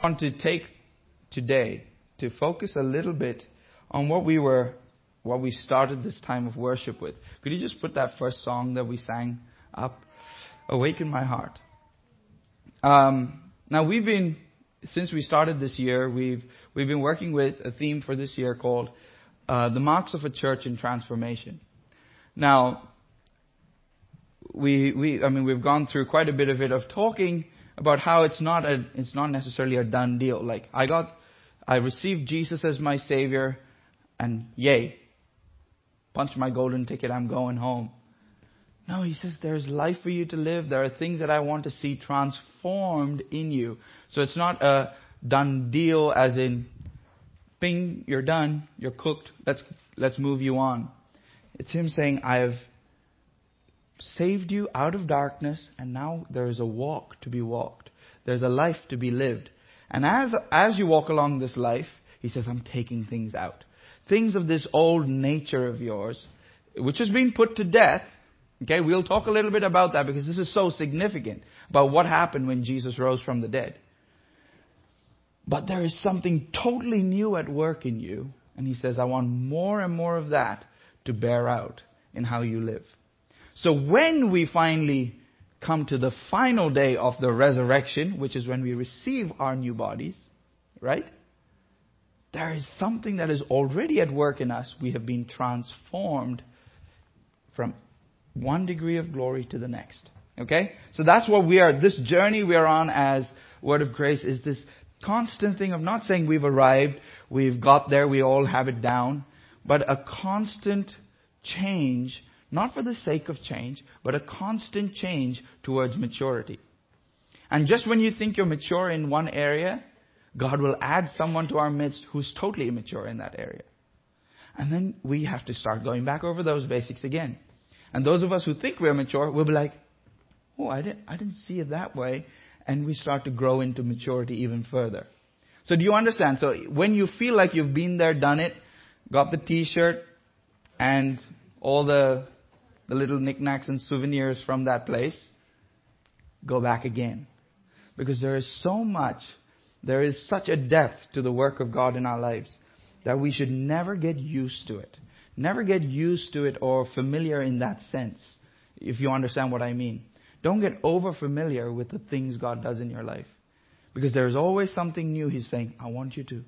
want to take today to focus a little bit on what we were, what we started this time of worship with. Could you just put that first song that we sang up? Awaken My Heart. Um, now we've been, since we started this year, we've, we've been working with a theme for this year called uh, The Marks of a Church in Transformation. Now, we, we, I mean, we've gone through quite a bit of it of talking about how it's not a, it's not necessarily a done deal. Like, I got, I received Jesus as my Savior, and yay, punch my golden ticket, I'm going home. No, he says there's life for you to live. There are things that I want to see transformed in you. So it's not a done deal as in, bing, you're done, you're cooked, let's, let's move you on. It's him saying, I've saved you out of darkness, and now there is a walk to be walked. There's a life to be lived. And as, as you walk along this life, he says, I'm taking things out. Things of this old nature of yours, which has been put to death. Okay, we'll talk a little bit about that because this is so significant about what happened when Jesus rose from the dead. But there is something totally new at work in you. And he says, I want more and more of that to bear out in how you live. So when we finally come to the final day of the resurrection, which is when we receive our new bodies, right? There is something that is already at work in us. We have been transformed from one degree of glory to the next. Okay? So that's what we are, this journey we are on as Word of Grace is this constant thing of not saying we've arrived, we've got there, we all have it down, but a constant change not for the sake of change, but a constant change towards maturity. And just when you think you're mature in one area, God will add someone to our midst who's totally immature in that area. And then we have to start going back over those basics again. And those of us who think we're mature will be like, oh, I didn't, I didn't see it that way. And we start to grow into maturity even further. So do you understand? So when you feel like you've been there, done it, got the t-shirt, and all the the little knickknacks and souvenirs from that place, go back again. Because there is so much, there is such a depth to the work of God in our lives that we should never get used to it. Never get used to it or familiar in that sense, if you understand what I mean. Don't get over familiar with the things God does in your life. Because there's always something new He's saying, I want you to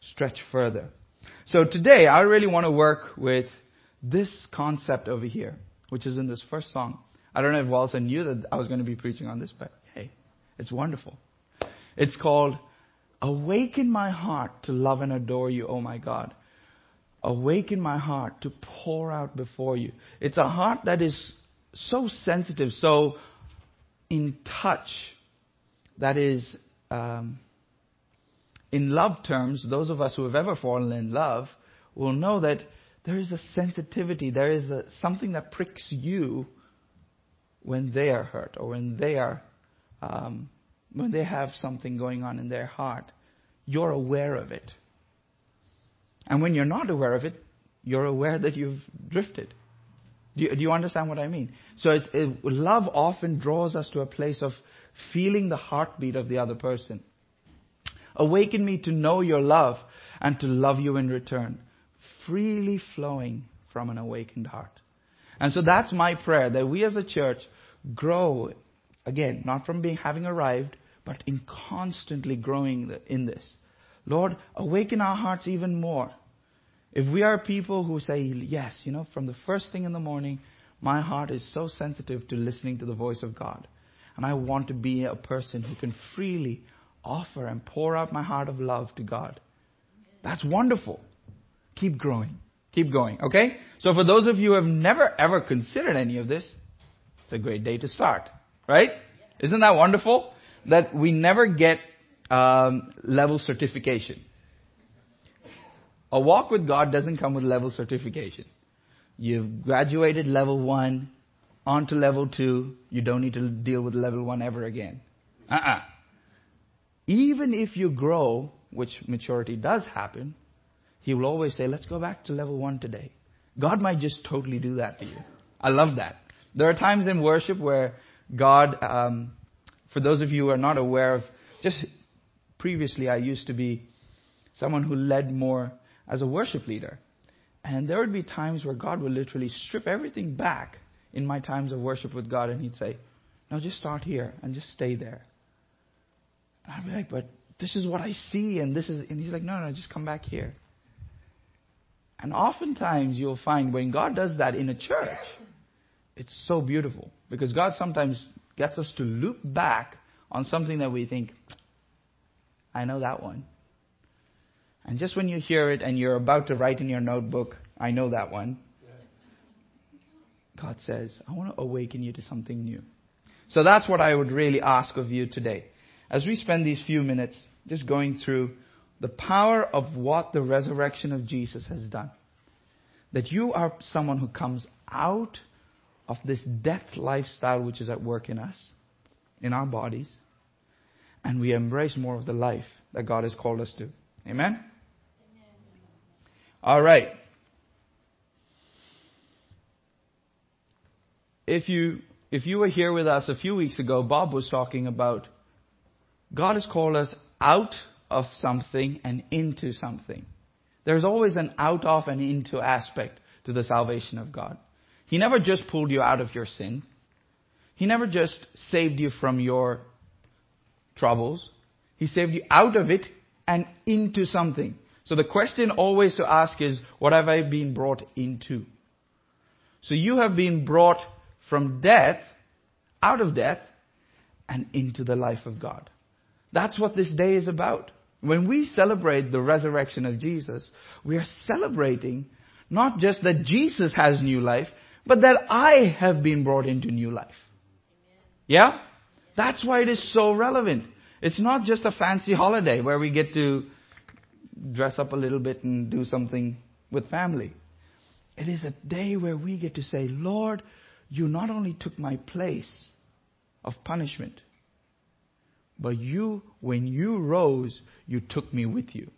stretch further. So today, I really want to work with this concept over here which is in this first song. I don't know if Walson knew that I was going to be preaching on this, but hey, it's wonderful. It's called Awaken My Heart to Love and Adore You, oh my God. Awaken my heart to pour out before you. It's a heart that is so sensitive, so in touch, that is, um, in love terms, those of us who have ever fallen in love will know that there is a sensitivity, there is a, something that pricks you when they are hurt or when they are, um, when they have something going on in their heart. You're aware of it. And when you're not aware of it, you're aware that you've drifted. Do you, do you understand what I mean? So it, love often draws us to a place of feeling the heartbeat of the other person. Awaken me to know your love and to love you in return freely flowing from an awakened heart. And so that's my prayer that we as a church grow again, not from being having arrived, but in constantly growing in this. Lord, awaken our hearts even more. If we are people who say, yes, you know, from the first thing in the morning, my heart is so sensitive to listening to the voice of God. And I want to be a person who can freely offer and pour out my heart of love to God. That's wonderful. Keep growing. Keep going. Okay? So for those of you who have never ever considered any of this, it's a great day to start. Right? Isn't that wonderful? That we never get um, level certification. A walk with God doesn't come with level certification. You've graduated level one, on to level two, you don't need to deal with level one ever again. Uh-uh. Even if you grow, which maturity does happen, he will always say, let's go back to level one today. God might just totally do that to you. I love that. There are times in worship where God, um, for those of you who are not aware of, just previously I used to be someone who led more as a worship leader. And there would be times where God would literally strip everything back in my times of worship with God and He'd say, No, just start here and just stay there. And I'd be like, But this is what I see and this is, and He's like, No, no, just come back here. And oftentimes you'll find when God does that in a church, it's so beautiful because God sometimes gets us to loop back on something that we think, I know that one. And just when you hear it and you're about to write in your notebook, I know that one, God says, I want to awaken you to something new. So that's what I would really ask of you today. As we spend these few minutes just going through the power of what the resurrection of Jesus has done. That you are someone who comes out of this death lifestyle which is at work in us, in our bodies, and we embrace more of the life that God has called us to. Amen? Amen. All right. If you, if you were here with us a few weeks ago, Bob was talking about God has called us out of something and into something. There's always an out of and into aspect to the salvation of God. He never just pulled you out of your sin. He never just saved you from your troubles. He saved you out of it and into something. So the question always to ask is, what have I been brought into? So you have been brought from death, out of death, and into the life of God. That's what this day is about. When we celebrate the resurrection of Jesus, we are celebrating not just that Jesus has new life, but that I have been brought into new life. Yeah? That's why it is so relevant. It's not just a fancy holiday where we get to dress up a little bit and do something with family. It is a day where we get to say, Lord, you not only took my place of punishment, but you, when you rose, you took me with you.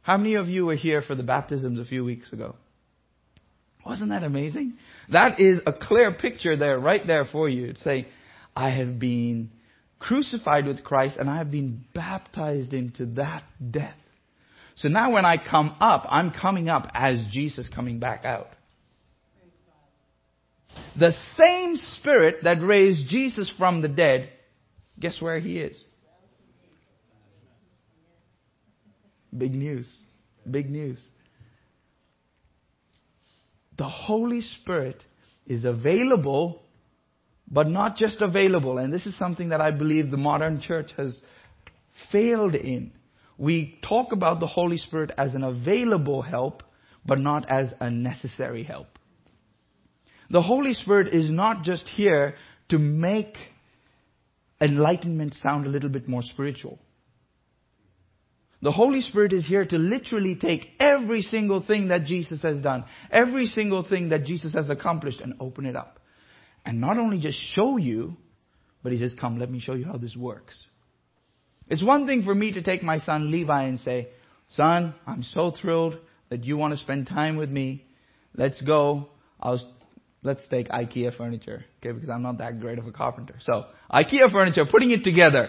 How many of you were here for the baptisms a few weeks ago? Wasn't that amazing? That is a clear picture there, right there for you. It's saying, I have been crucified with Christ and I have been baptized into that death. So now when I come up, I'm coming up as Jesus coming back out. The same spirit that raised Jesus from the dead Guess where he is? Big news. Big news. The Holy Spirit is available, but not just available. And this is something that I believe the modern church has failed in. We talk about the Holy Spirit as an available help, but not as a necessary help. The Holy Spirit is not just here to make enlightenment sound a little bit more spiritual. The Holy Spirit is here to literally take every single thing that Jesus has done, every single thing that Jesus has accomplished and open it up. And not only just show you, but he says, come, let me show you how this works. It's one thing for me to take my son Levi and say, son, I'm so thrilled that you want to spend time with me. Let's go. I'll let's take IKEA furniture, okay, because I'm not that great of a carpenter. So, IKEA furniture, putting it together.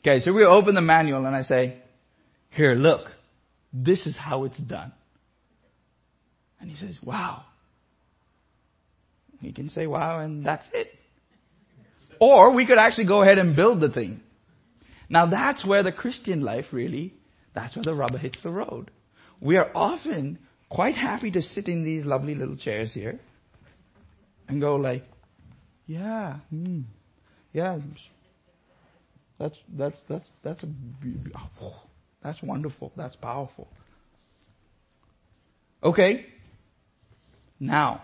Okay, so we open the manual and I say, here, look, this is how it's done. And he says, wow. He can say wow and that's it. Or we could actually go ahead and build the thing. Now that's where the Christian life really, that's where the rubber hits the road. We are often quite happy to sit in these lovely little chairs here and go like, yeah, mm, yeah, that's that's that's that's a that's wonderful. That's powerful. Okay. Now,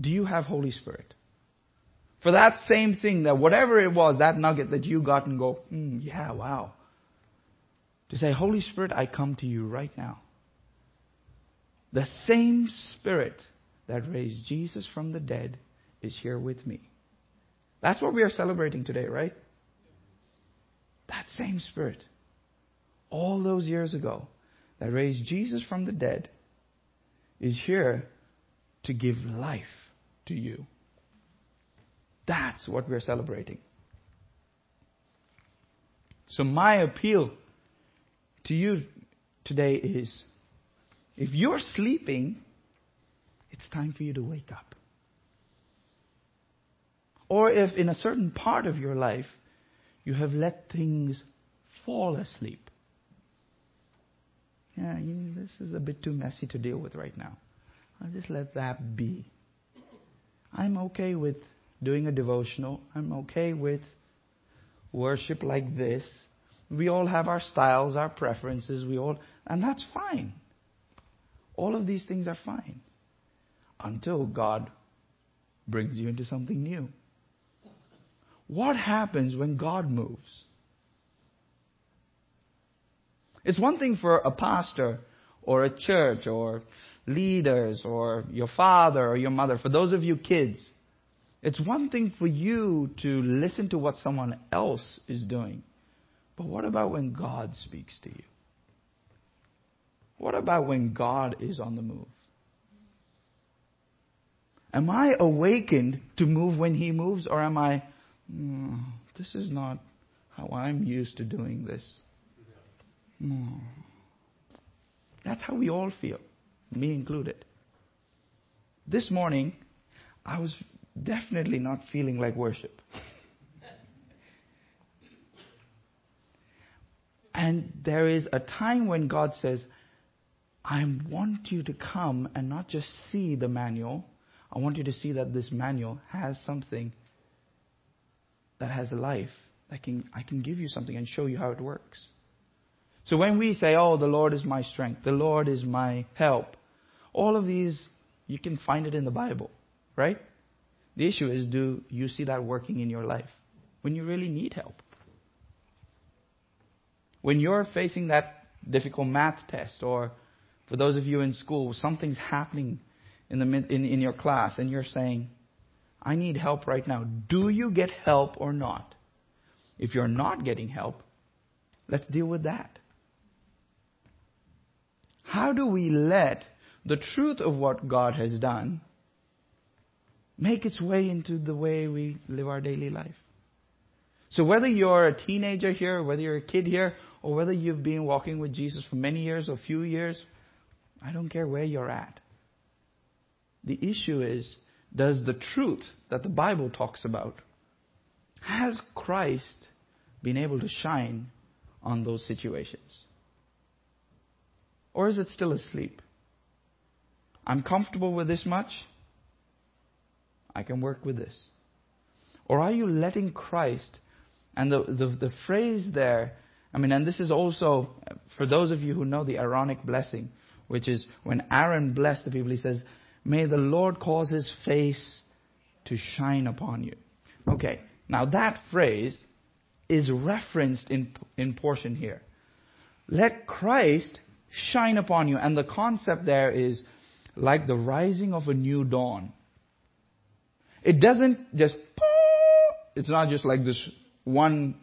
do you have Holy Spirit? For that same thing, that whatever it was, that nugget that you got and go, mm, yeah, wow. To say, Holy Spirit, I come to you right now. The same Spirit that raised Jesus from the dead is here with me. That's what we are celebrating today, right? That same Spirit, all those years ago, that raised Jesus from the dead, is here to give life to you. That's what we're celebrating. So my appeal to you today is if you're sleeping, it's time for you to wake up. Or if in a certain part of your life you have let things fall asleep. Yeah, you, this is a bit too messy to deal with right now. I'll just let that be. I'm okay with doing a devotional. I'm okay with worship like this. We all have our styles, our preferences, we all, and that's fine. All of these things are fine. Until God brings you into something new. What happens when God moves? It's one thing for a pastor or a church or leaders or your father or your mother, for those of you kids, it's one thing for you to listen to what someone else is doing. But what about when God speaks to you? What about when God is on the move? Am I awakened to move when He moves, or am I, mm, this is not how I'm used to doing this? Mm. That's how we all feel, me included. This morning, I was definitely not feeling like worship. and there is a time when God says, I want you to come and not just see the manual. I want you to see that this manual has something that has a life. I can, I can give you something and show you how it works. So when we say, oh, the Lord is my strength, the Lord is my help, all of these, you can find it in the Bible, right? The issue is, do you see that working in your life when you really need help? When you're facing that difficult math test, or for those of you in school, something's happening in, the, in, in your class and you're saying, I need help right now. Do you get help or not? If you're not getting help, let's deal with that. How do we let the truth of what God has done make its way into the way we live our daily life. So whether you're a teenager here, whether you're a kid here, or whether you've been walking with Jesus for many years or few years, I don't care where you're at. The issue is, does the truth that the Bible talks about, has Christ been able to shine on those situations? Or is it still asleep? I'm comfortable with this much. I can work with this? Or are you letting Christ, and the, the, the phrase there, I mean, and this is also, for those of you who know the Aaronic blessing, which is when Aaron blessed the people, he says, May the Lord cause his face to shine upon you. Okay, now that phrase is referenced in, in portion here. Let Christ shine upon you. And the concept there is like the rising of a new dawn. It doesn't just, it's not just like this one,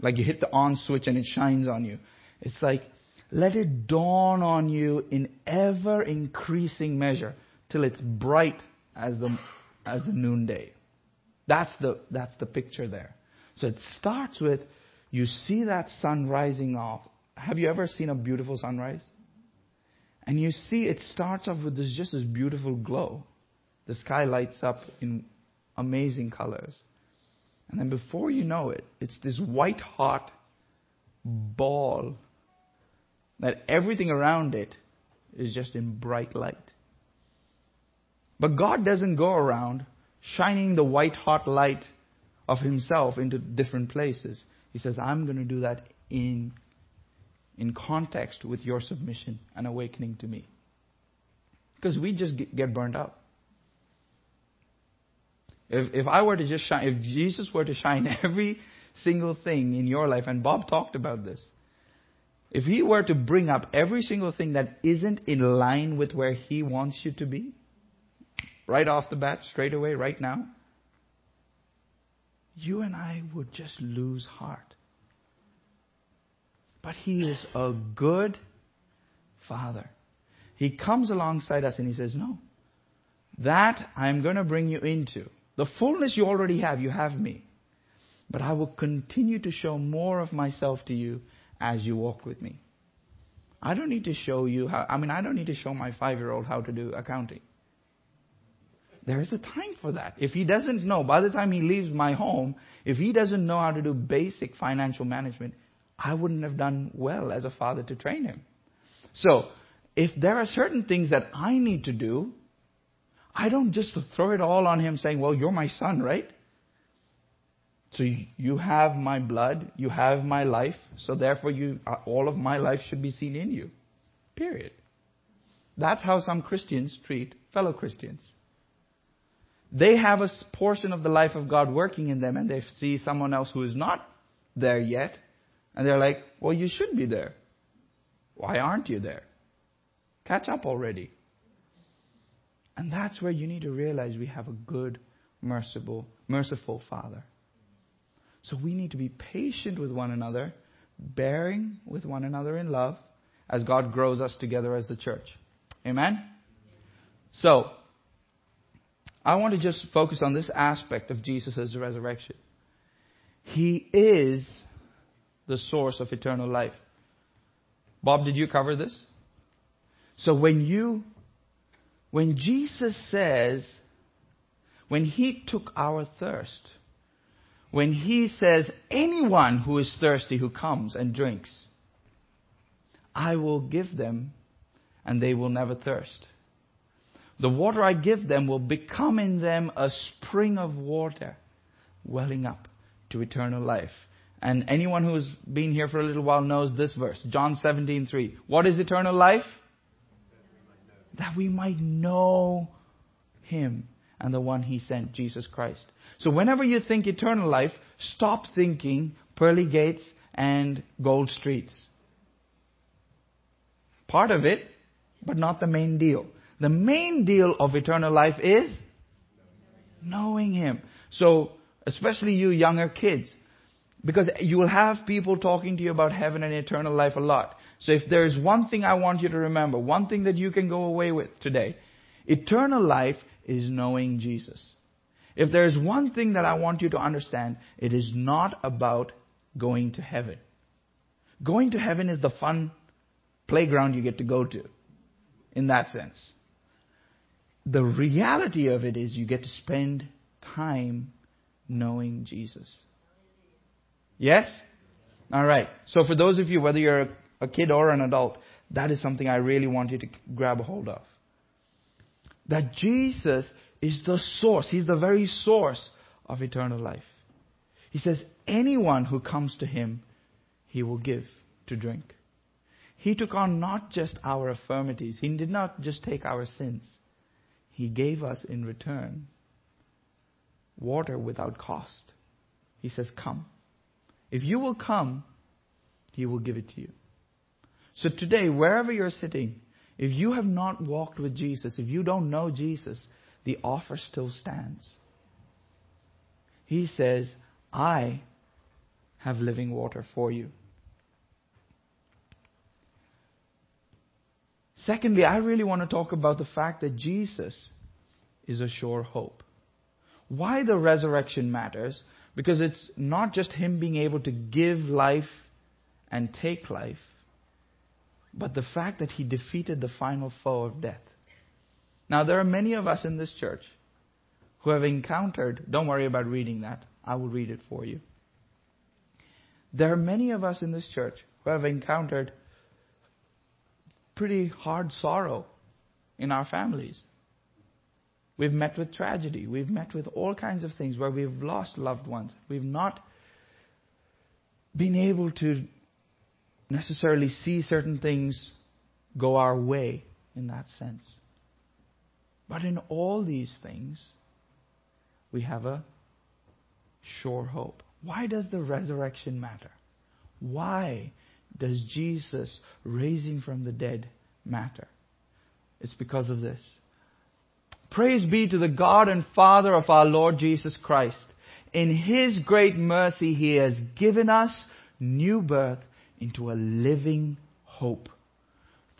like you hit the on switch and it shines on you. It's like, let it dawn on you in ever increasing measure till it's bright as the, as the noonday. That's the, that's the picture there. So it starts with, you see that sun rising off. Have you ever seen a beautiful sunrise? And you see it starts off with this, just this beautiful glow. The sky lights up in amazing colors. And then before you know it, it's this white hot ball that everything around it is just in bright light. But God doesn't go around shining the white hot light of Himself into different places. He says, I'm going to do that in, in context with your submission and awakening to me. Because we just get burned out. If, if I were to just shine, if Jesus were to shine every single thing in your life, and Bob talked about this, if he were to bring up every single thing that isn't in line with where he wants you to be, right off the bat, straight away, right now, you and I would just lose heart. But he is a good father. He comes alongside us and he says, No, that I'm going to bring you into. The fullness you already have, you have me. but I will continue to show more of myself to you as you walk with me. I don't need to show you how, I mean, I don't need to show my five year old how to do accounting. There is a time for that. If he doesn't know, by the time he leaves my home, if he doesn't know how to do basic financial management, I wouldn't have done well as a father to train him. So, if there are certain things that I need to do, I don't just throw it all on him saying, well, you're my son, right? So you have my blood, you have my life, so therefore you, uh, all of my life should be seen in you. Period. That's how some Christians treat fellow Christians. They have a portion of the life of God working in them and they see someone else who is not there yet and they're like, well, you should be there. Why aren't you there? Catch up already. And that's where you need to realize we have a good, merciful, merciful Father. So we need to be patient with one another, bearing with one another in love as God grows us together as the church. Amen? So, I want to just focus on this aspect of Jesus' resurrection. He is the source of eternal life. Bob, did you cover this? So when you, when Jesus says, when he took our thirst, when he says, anyone who is thirsty who comes and drinks, I will give them and they will never thirst. The water I give them will become in them a spring of water welling up to eternal life. And anyone who has been here for a little while knows this verse, John 17:3. What is eternal life? That we might know him and the one he sent, Jesus Christ. So whenever you think eternal life, stop thinking pearly gates and gold streets. Part of it, but not the main deal. The main deal of eternal life is knowing Him. So, especially you younger kids, because you will have people talking to you about heaven and eternal life a lot. So if there is one thing I want you to remember, one thing that you can go away with today, eternal life is knowing Jesus. If there is one thing that I want you to understand, it is not about going to heaven. Going to heaven is the fun playground you get to go to, in that sense the reality of it is you get to spend time knowing Jesus. Yes? Alright. So for those of you, whether you're a kid or an adult, that is something I really want you to grab a hold of. That Jesus is the source. He's the very source of eternal life. He says, anyone who comes to him, he will give to drink. He took on not just our infirmities. He did not just take our sins. He gave us in return water without cost. He says, Come. If you will come, He will give it to you. So today, wherever you're sitting, if you have not walked with Jesus, if you don't know Jesus, the offer still stands. He says, I have living water for you. Secondly, I really want to talk about the fact that Jesus is a sure hope. Why the resurrection matters? Because it's not just Him being able to give life and take life, but the fact that He defeated the final foe of death. Now, there are many of us in this church who have encountered, don't worry about reading that, I will read it for you. There are many of us in this church who have encountered pretty hard sorrow in our families. We've met with tragedy. We've met with all kinds of things where we've lost loved ones. We've not been able to necessarily see certain things go our way in that sense. But in all these things, we have a sure hope. Why does the resurrection matter? Why does Jesus raising from the dead matter? It's because of this. Praise be to the God and Father of our Lord Jesus Christ. In His great mercy, He has given us new birth into a living hope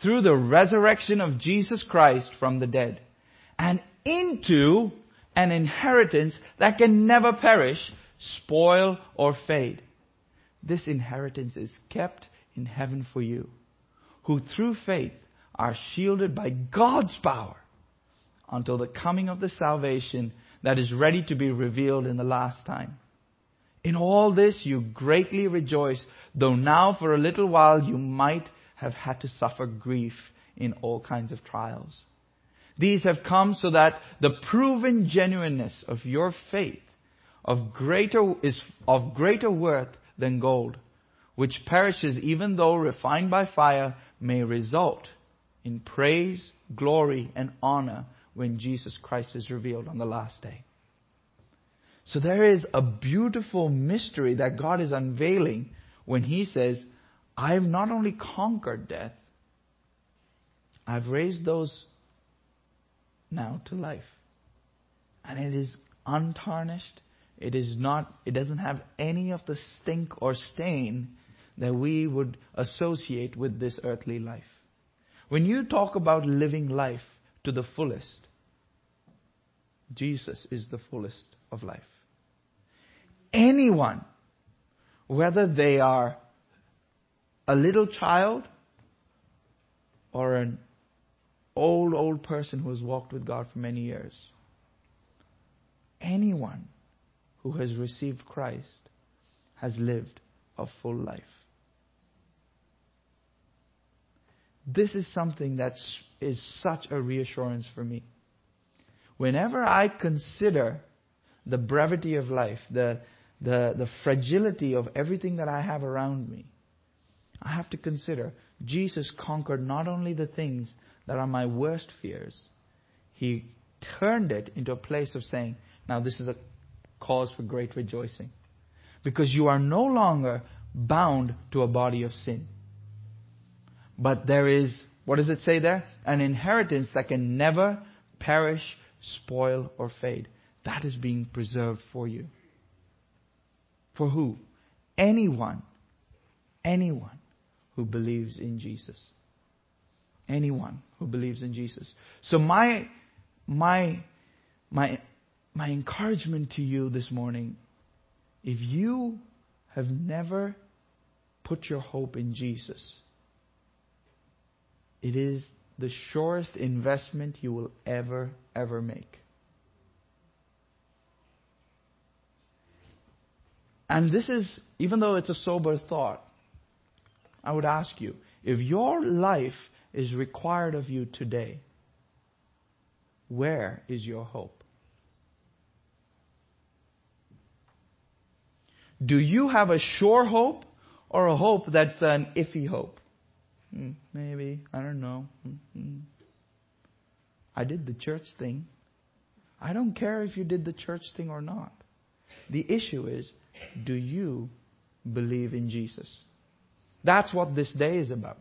through the resurrection of Jesus Christ from the dead and into an inheritance that can never perish, spoil, or fade. This inheritance is kept in heaven for you, who through faith are shielded by God's power until the coming of the salvation that is ready to be revealed in the last time. In all this you greatly rejoice, though now for a little while you might have had to suffer grief in all kinds of trials. These have come so that the proven genuineness of your faith of greater, is of greater worth than gold, which perishes even though refined by fire, may result in praise, glory, and honor when Jesus Christ is revealed on the last day. So there is a beautiful mystery that God is unveiling when He says, I have not only conquered death, I've raised those now to life. And it is untarnished. It is not, it doesn't have any of the stink or stain that we would associate with this earthly life. When you talk about living life to the fullest, Jesus is the fullest of life. Anyone, whether they are a little child or an old, old person who has walked with God for many years. Anyone who has received Christ has lived a full life. This is something that is such a reassurance for me. Whenever I consider the brevity of life, the, the, the fragility of everything that I have around me, I have to consider Jesus conquered not only the things that are my worst fears, he turned it into a place of saying, now this is a cause for great rejoicing. Because you are no longer bound to a body of sin. But there is, what does it say there? An inheritance that can never perish, spoil, or fade. That is being preserved for you. For who? Anyone. Anyone who believes in Jesus. Anyone who believes in Jesus. So my, my, my, my encouragement to you this morning, if you have never put your hope in Jesus, it is the surest investment you will ever, ever make. And this is, even though it's a sober thought, I would ask you, if your life is required of you today, where is your hope? Do you have a sure hope or a hope that's an iffy hope? Hmm, maybe. I don't know. Hmm. I did the church thing. I don't care if you did the church thing or not. The issue is, do you believe in Jesus? That's what this day is about.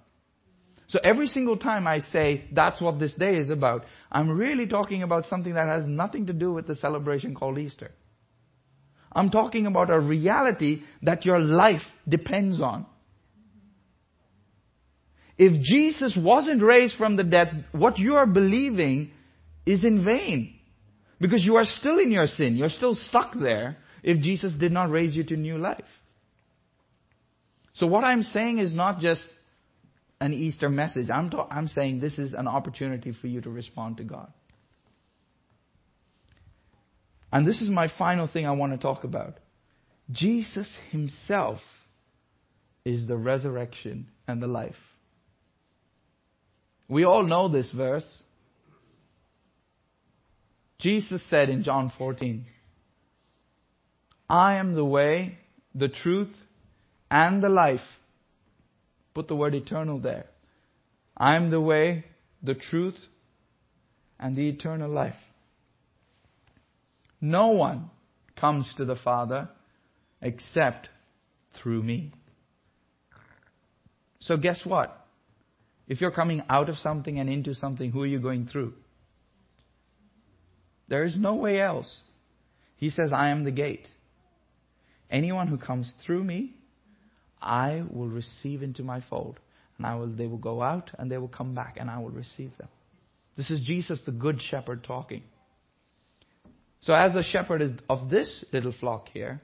So every single time I say that's what this day is about, I'm really talking about something that has nothing to do with the celebration called Easter. I'm talking about a reality that your life depends on. If Jesus wasn't raised from the dead, what you are believing is in vain. Because you are still in your sin. You're still stuck there if Jesus did not raise you to new life. So what I'm saying is not just an Easter message. I'm, ta- I'm saying this is an opportunity for you to respond to God. And this is my final thing I want to talk about. Jesus himself is the resurrection and the life. We all know this verse. Jesus said in John 14, I am the way, the truth, and the life. Put the word eternal there. I am the way, the truth, and the eternal life. No one comes to the Father except through me. So guess what? If you're coming out of something and into something, who are you going through? There is no way else. He says, I am the gate. Anyone who comes through me I will receive into my fold. And I will, they will go out and they will come back and I will receive them. This is Jesus, the good shepherd, talking. So as a shepherd of this little flock here,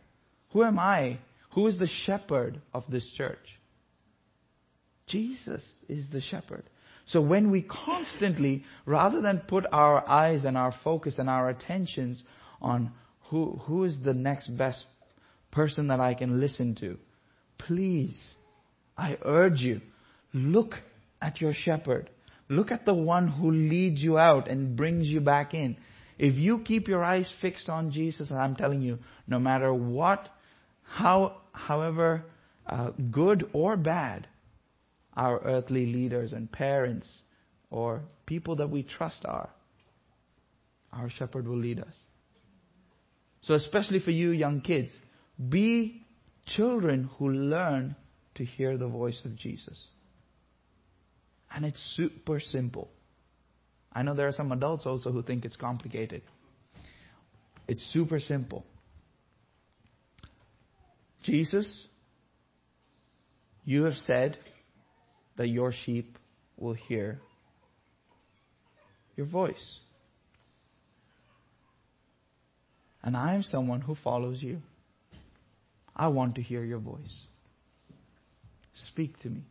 Who am I? Who is the shepherd of this church? Jesus is the shepherd. So when we constantly, rather than put our eyes and our focus and our attentions on who, who is the next best person that I can listen to, please, I urge you, look at your shepherd. Look at the one who leads you out and brings you back in. If you keep your eyes fixed on Jesus, I'm telling you, no matter what, how, however uh, good or bad our earthly leaders and parents or people that we trust are, our shepherd will lead us. So especially for you young kids, be children who learn to hear the voice of Jesus. And it's super simple. I know there are some adults also who think it's complicated. It's super simple. Jesus, you have said that your sheep will hear your voice. And I am someone who follows you. I want to hear your voice. Speak to me.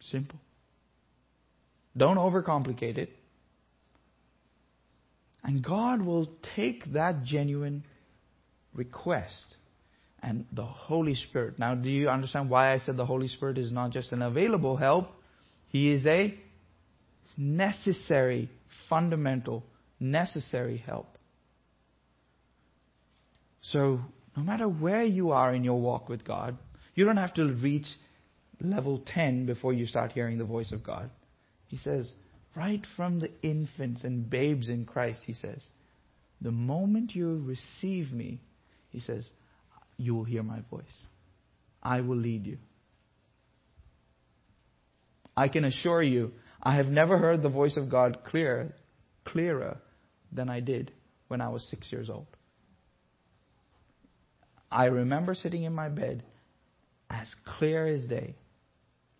Simple. Don't overcomplicate it. And God will take that genuine request and the Holy Spirit. Now, do you understand why I said the Holy Spirit is not just an available help? He is a necessary, fundamental, necessary help. So, no matter where you are in your walk with God, you don't have to reach level 10 before you start hearing the voice of God. He says, right from the infants and babes in Christ, he says, the moment you receive me, he says, you will hear my voice. I will lead you. I can assure you, I have never heard the voice of God clearer, clearer than I did when I was six years old. I remember sitting in my bed as clear as day,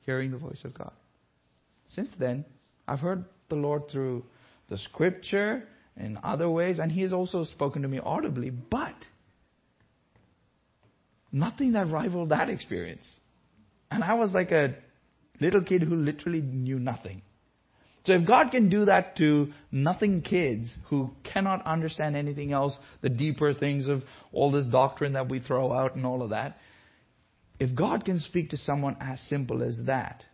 hearing the voice of God. Since then, I've heard the Lord through the scripture and other ways, and He has also spoken to me audibly, but nothing that rivaled that experience. And I was like a little kid who literally knew nothing. So if God can do that to nothing kids who cannot understand anything else, the deeper things of all this doctrine that we throw out and all of that, if God can speak to someone as simple as that,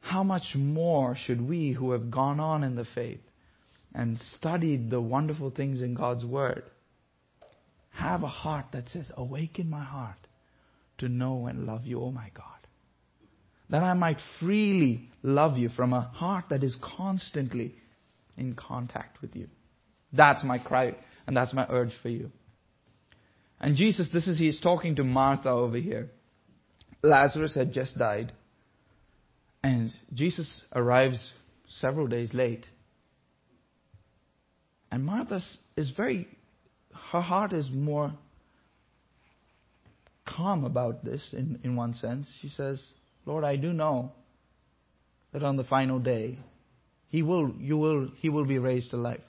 how much more should we who have gone on in the faith and studied the wonderful things in God's Word have a heart that says, Awaken my heart to know and love you, oh my God. That I might freely love you from a heart that is constantly in contact with you. That's my cry and that's my urge for you. And Jesus, this is, he's talking to Martha over here. Lazarus had just died. And Jesus arrives several days late. And Martha is very her heart is more calm about this in, in one sense. She says, Lord, I do know that on the final day, he will, you will, he will be raised to life.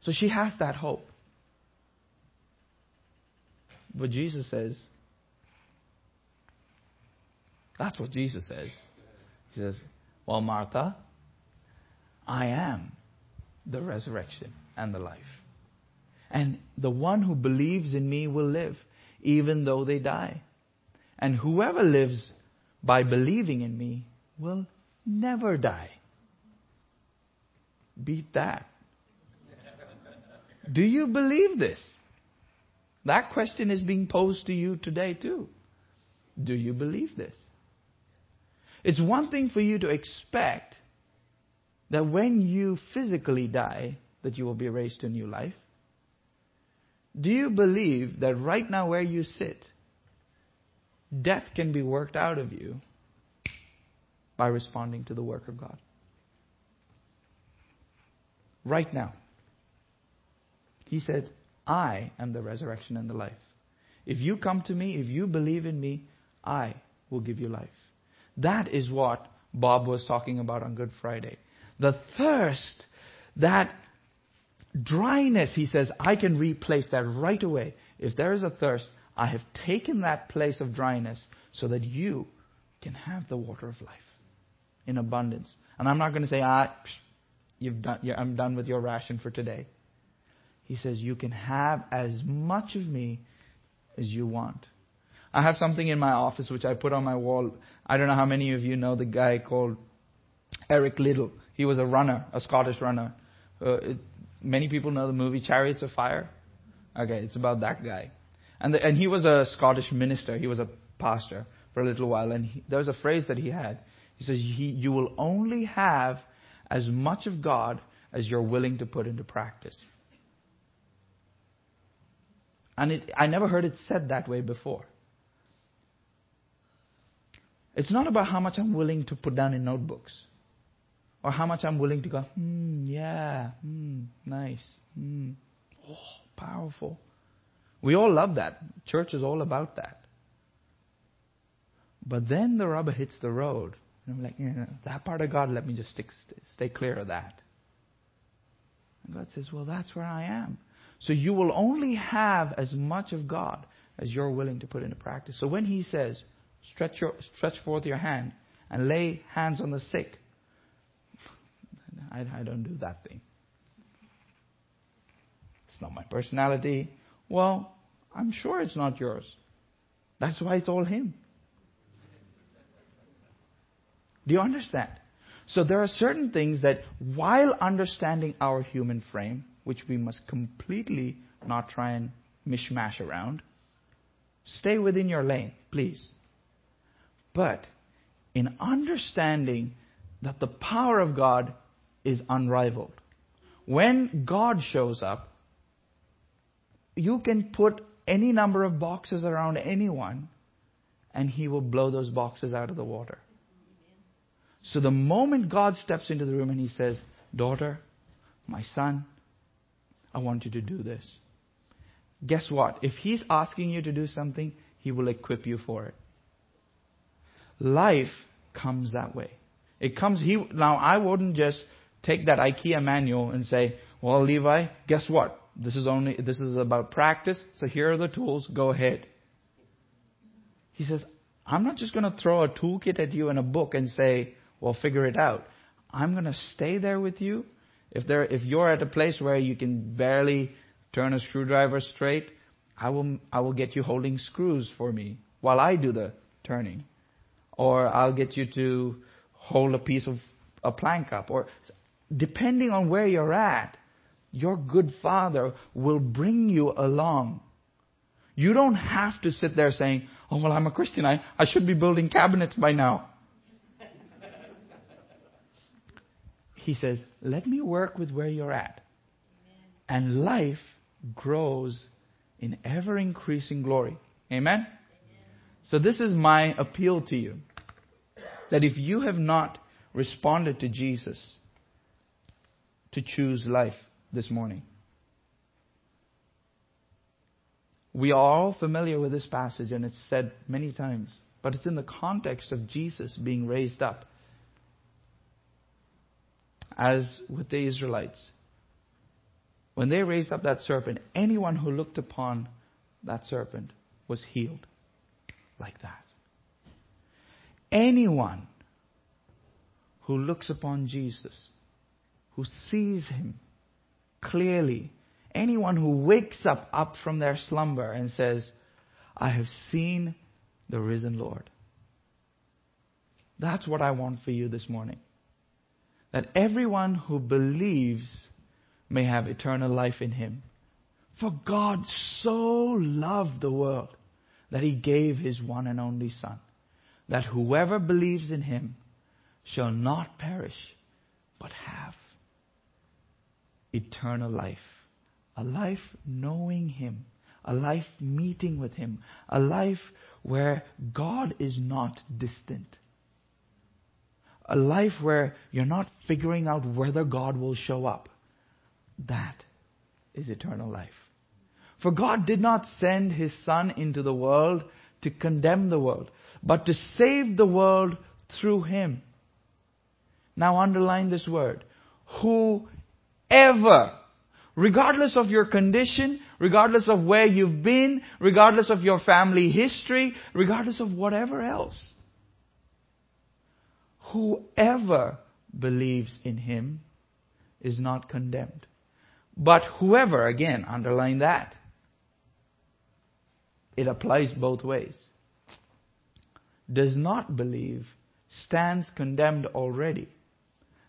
So she has that hope. But Jesus says, that's what Jesus says. He says, Well, Martha, I am the resurrection and the life. And the one who believes in me will live, even though they die. And whoever lives by believing in me will never die. Beat that. Do you believe this? That question is being posed to you today too. Do you believe this? It's one thing for you to expect that when you physically die, that you will be raised to a new life. Do you believe that right now where you sit, death can be worked out of you by responding to the work of God? Right now. He said, I am the resurrection and the life. If you come to me, if you believe in me, I will give you life. That is what Bob was talking about on Good Friday. The thirst that dryness, he says, I can replace that right away. If there is a thirst, I have taken that place of dryness so that you can have the water of life in abundance. And I'm not going to say, ah, you've done, I'm done with your ration for today. He says, you can have as much of me as you want. I have something in my office which I put on my wall. I don't know how many of you know the guy called Eric Liddell. He was a runner, a Scottish runner. Uh, many people know the movie Chariots of Fire. Okay, it's about that guy. And, the, and he was a Scottish minister. He was a pastor for a little while. And he, there was a phrase that he had. He says, he, You will only have as much of God as you're willing to put into practice. And it, I never heard it said that way before. It's not about how much I'm willing to put down in notebooks or how much I'm willing to go, hmm, yeah, hmm, nice, hmm, oh, powerful. We all love that. Church is all about that. But then the rubber hits the road. And I'm like, yeah, that part of God, let me just stick, stay clear of that. And God says, well, that's where I am. So you will only have as much of God as you're willing to put into practice. So when He says, stretch, your, stretch forth your hand and lay hands on the sick, I, I don't do that thing. It's not my personality. Well, I'm sure it's not yours. That's why it's all Him. Do you understand? So there are certain things that while understanding our human frame, which we must completely not try and mishmash around, stay within your lane, please. But in understanding that the power of God is unrivaled. When God shows up, you can put any number of boxes around anyone and he will blow those boxes out of the water. So the moment God steps into the room and he says, Daughter, my son, I want you to do this. Guess what? If he's asking you to do something, he will equip you for it. Life comes that way. It comes, he, now I wouldn't just take that IKEA manual and say, well, Levi, guess what? This is only, this is about practice, so here are the tools, go ahead. He says, I'm not just going to throw a toolkit at you and a book and say, well, figure it out. I'm going to stay there with you. If there, if you're at a place where you can barely turn a screwdriver straight, I will, I will get you holding screws for me while I do the turning. Or I'll get you to hold a piece of a plank up. Or depending on where you're at, your good father will bring you along. You don't have to sit there saying, Oh, well, I'm a Christian. I, I should be building cabinets by now. he says, Let me work with where you're at. And life grows in ever increasing glory. Amen? Amen? So, this is my appeal to you that if you have not responded to Jesus to choose life this morning, we are all familiar with this passage and it's said many times, but it's in the context of Jesus being raised up as with the Israelites. When they raised up that serpent, anyone who looked upon that serpent was healed like that. Anyone who looks upon Jesus, who sees him clearly, anyone who wakes up up from their slumber and says, I have seen the risen Lord. That's what I want for you this morning that everyone who believes may have eternal life in him. For God so loved the world that he gave his one and only Son, that whoever believes in him shall not perish, but have eternal life. A life knowing him, a life meeting with him, a life where God is not distant a life where you're not figuring out whether God will show up. That is eternal life. For God did not send His Son into the world to condemn the world, but to save the world through Him. Now underline this word. Whoever Regardless of your condition, regardless of where you've been, regardless of your family history, regardless of whatever else. Whoever believes in him is not condemned. But whoever, again, underline that. It applies both ways. Does not believe stands condemned already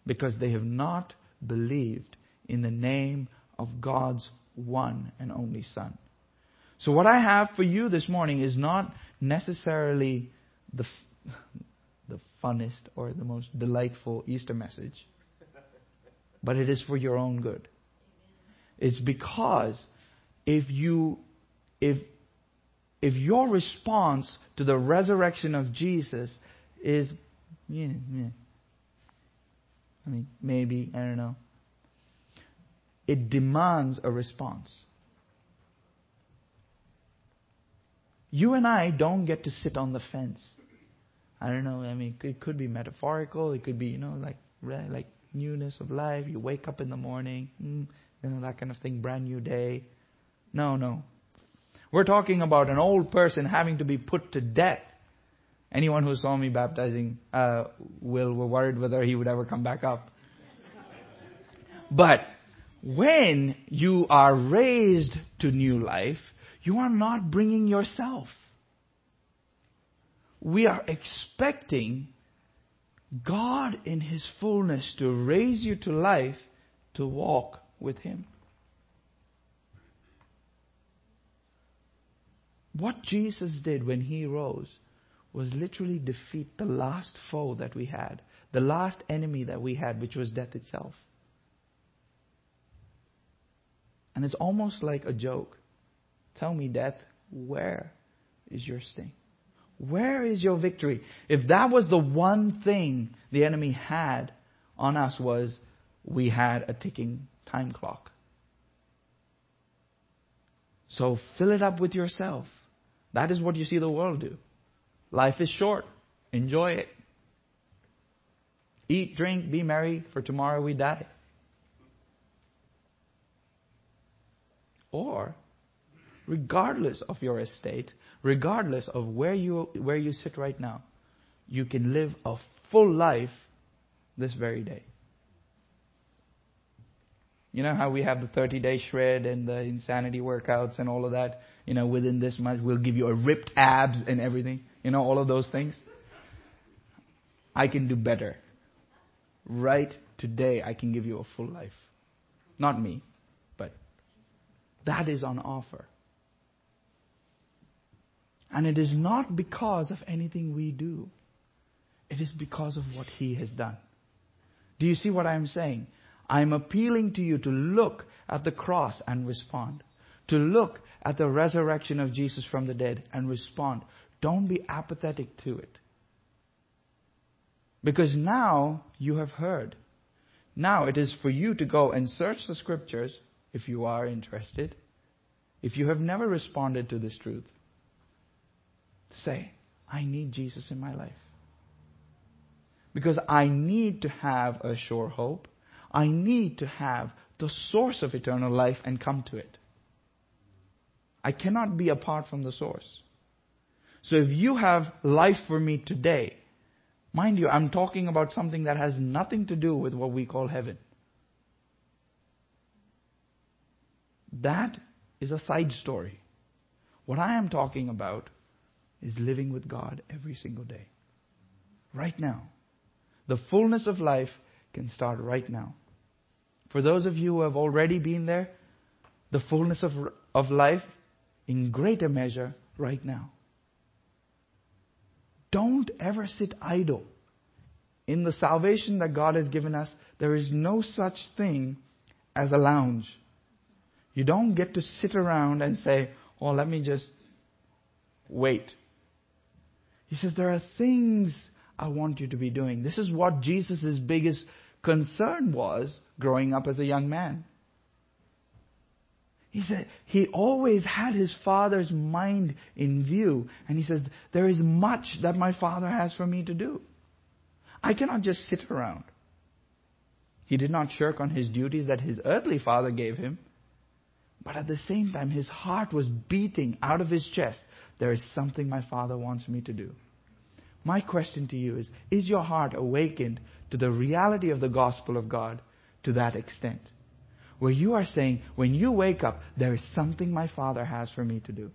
because they have not believed in the name of God's one and only Son. So what I have for you this morning is not necessarily the, the funnest or the most delightful Easter message, but it is for your own good. It's because if you, if, if your response to the resurrection of Jesus is, yeah, yeah, I mean, maybe, I don't know, it demands a response. You and I don't get to sit on the fence. I don't know. I mean, it could be metaphorical. It could be, you know, like like newness of life. You wake up in the morning, mm, you know, that kind of thing. Brand new day. No, no. We're talking about an old person having to be put to death. Anyone who saw me baptizing uh, Will were worried whether he would ever come back up. But when you are raised to new life, you are not bringing yourself. We are expecting God in His fullness to raise you to life to walk with Him. What Jesus did when He rose was literally defeat the last foe that we had, the last enemy that we had, which was death itself. And it's almost like a joke. Tell me, death, where is your sting? Where is your victory? If that was the one thing the enemy had on us was we had a ticking time clock. So fill it up with yourself. That is what you see the world do. Life is short. Enjoy it. Eat, drink, be merry, for tomorrow we die. Or, regardless of your estate, regardless of where you, where you sit right now, you can live a full life this very day. You know how we have the 30 day shred and the insanity workouts and all of that? You know, within this month, we'll give you a ripped abs and everything. You know, all of those things. I can do better. Right today, I can give you a full life. Not me. That is on offer. And it is not because of anything we do. It is because of what He has done. Do you see what I'm saying? I'm appealing to you to look at the cross and respond. To look at the resurrection of Jesus from the dead and respond. Don't be apathetic to it. Because now you have heard. Now it is for you to go and search the scriptures if you are interested, if you have never responded to this truth, say, I need Jesus in my life. Because I need to have a sure hope. I need to have the source of eternal life and come to it. I cannot be apart from the source. So if you have life for me today, mind you, I'm talking about something that has nothing to do with what we call heaven. That is a side story. What I am talking about is living with God every single day. Right now. The fullness of life can start right now. For those of you who have already been there, the fullness of, of life in greater measure right now. Don't ever sit idle. In the salvation that God has given us, there is no such thing as a lounge. You don't get to sit around and say, oh, let me just wait. He says, there are things I want you to be doing. This is what Jesus' biggest concern was growing up as a young man. He said he always had his father's mind in view. And he says, There is much that my father has for me to do. I cannot just sit around. He did not shirk on his duties that his earthly father gave him. But at the same time, his heart was beating out of his chest. There is something my father wants me to do. My question to you is, is your heart awakened to the reality of the gospel of God to that extent? Where you are saying, when you wake up, there is something my father has for me to do.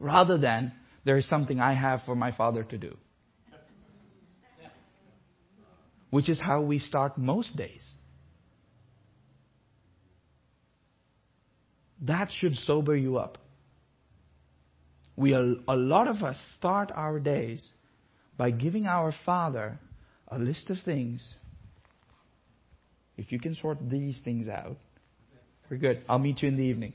Rather than, there is something I have for my father to do. Which is how we start most days. That should sober you up. We, a lot of us start our days by giving our Father a list of things. If you can sort these things out, we're good. I'll meet you in the evening.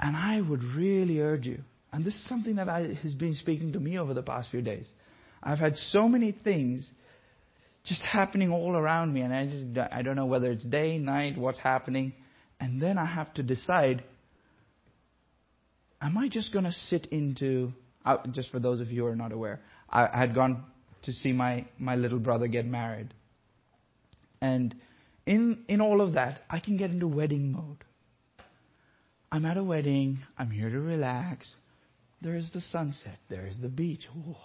and I would really urge you, and this is something that I, has been speaking to me over the past few days. I've had so many things just happening all around me, and I, just, I don't know whether it's day, night, what's happening. And then I have to decide am I just going to sit into, uh, just for those of you who are not aware, I, I had gone to see my, my little brother get married. And in, in all of that, I can get into wedding mode. I'm at a wedding, I'm here to relax. There is the sunset, there is the beach. Ooh.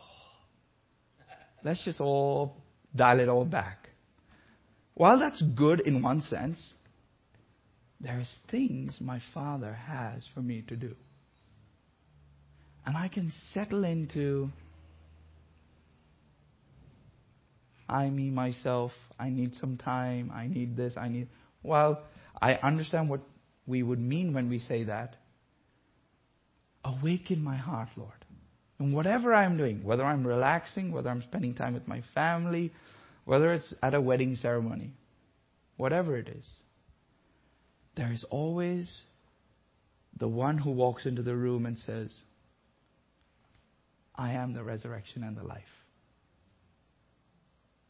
Let's just all dial it all back. While that's good in one sense, there's things my Father has for me to do. And I can settle into I, me, myself, I need some time, I need this, I need. Well, I understand what we would mean when we say that. Awaken my heart, Lord. And whatever I'm doing, whether I'm relaxing, whether I'm spending time with my family, whether it's at a wedding ceremony, whatever it is, there is always the one who walks into the room and says, I am the resurrection and the life.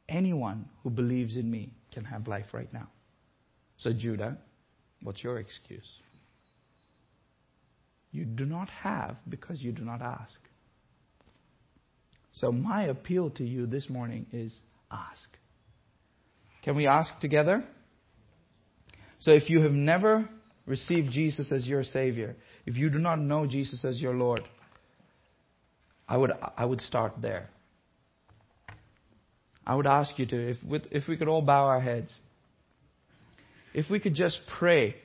Anyone who believes in me can have life right now. So, Judah, what's your excuse? You do not have because you do not ask. So, my appeal to you this morning is ask. Can we ask together? So if you have never received Jesus as your Savior, if you do not know Jesus as your Lord, I would, I would start there. I would ask you to, if, with, if we could all bow our heads, if we could just pray.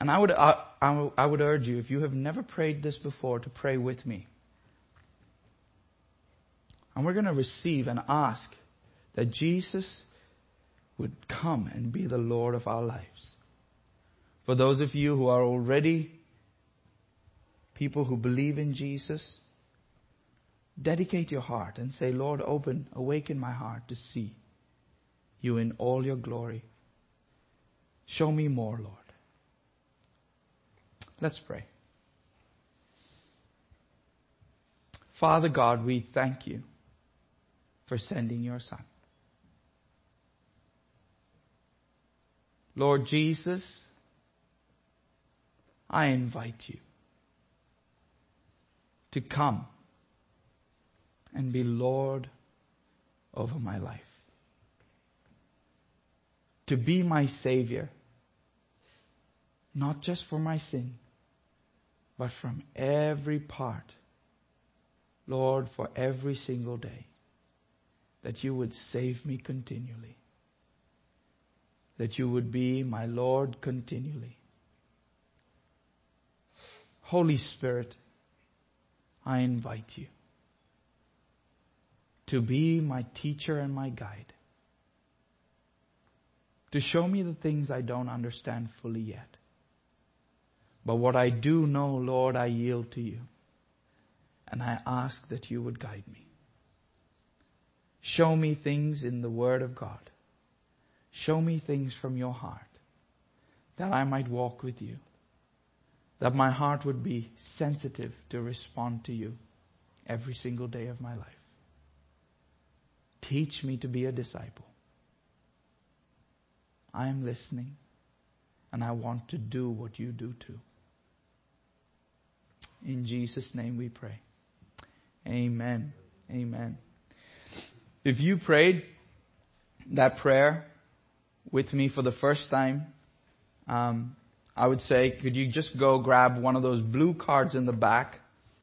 And I would, uh, I, I would urge you, if you have never prayed this before, to pray with me. And we're going to receive and ask that Jesus would come and be the Lord of our lives. For those of you who are already people who believe in Jesus, dedicate your heart and say, Lord, open, awaken my heart to see you in all your glory. Show me more, Lord. Let's pray. Father God, we thank you for sending your Son. Lord Jesus, I invite you to come and be Lord over my life. To be my Savior, not just for my sin, but from every part. Lord, for every single day, that you would save me continually that you would be my Lord continually. Holy Spirit, I invite you to be my teacher and my guide, to show me the things I don't understand fully yet. But what I do know, Lord, I yield to you. And I ask that you would guide me. Show me things in the Word of God Show me things from your heart that I might walk with you, that my heart would be sensitive to respond to you every single day of my life. Teach me to be a disciple. I am listening, and I want to do what you do too. In Jesus' name we pray. Amen. Amen. If you prayed that prayer, with me for the first time, um, I would say, could you just go grab one of those blue cards in the back?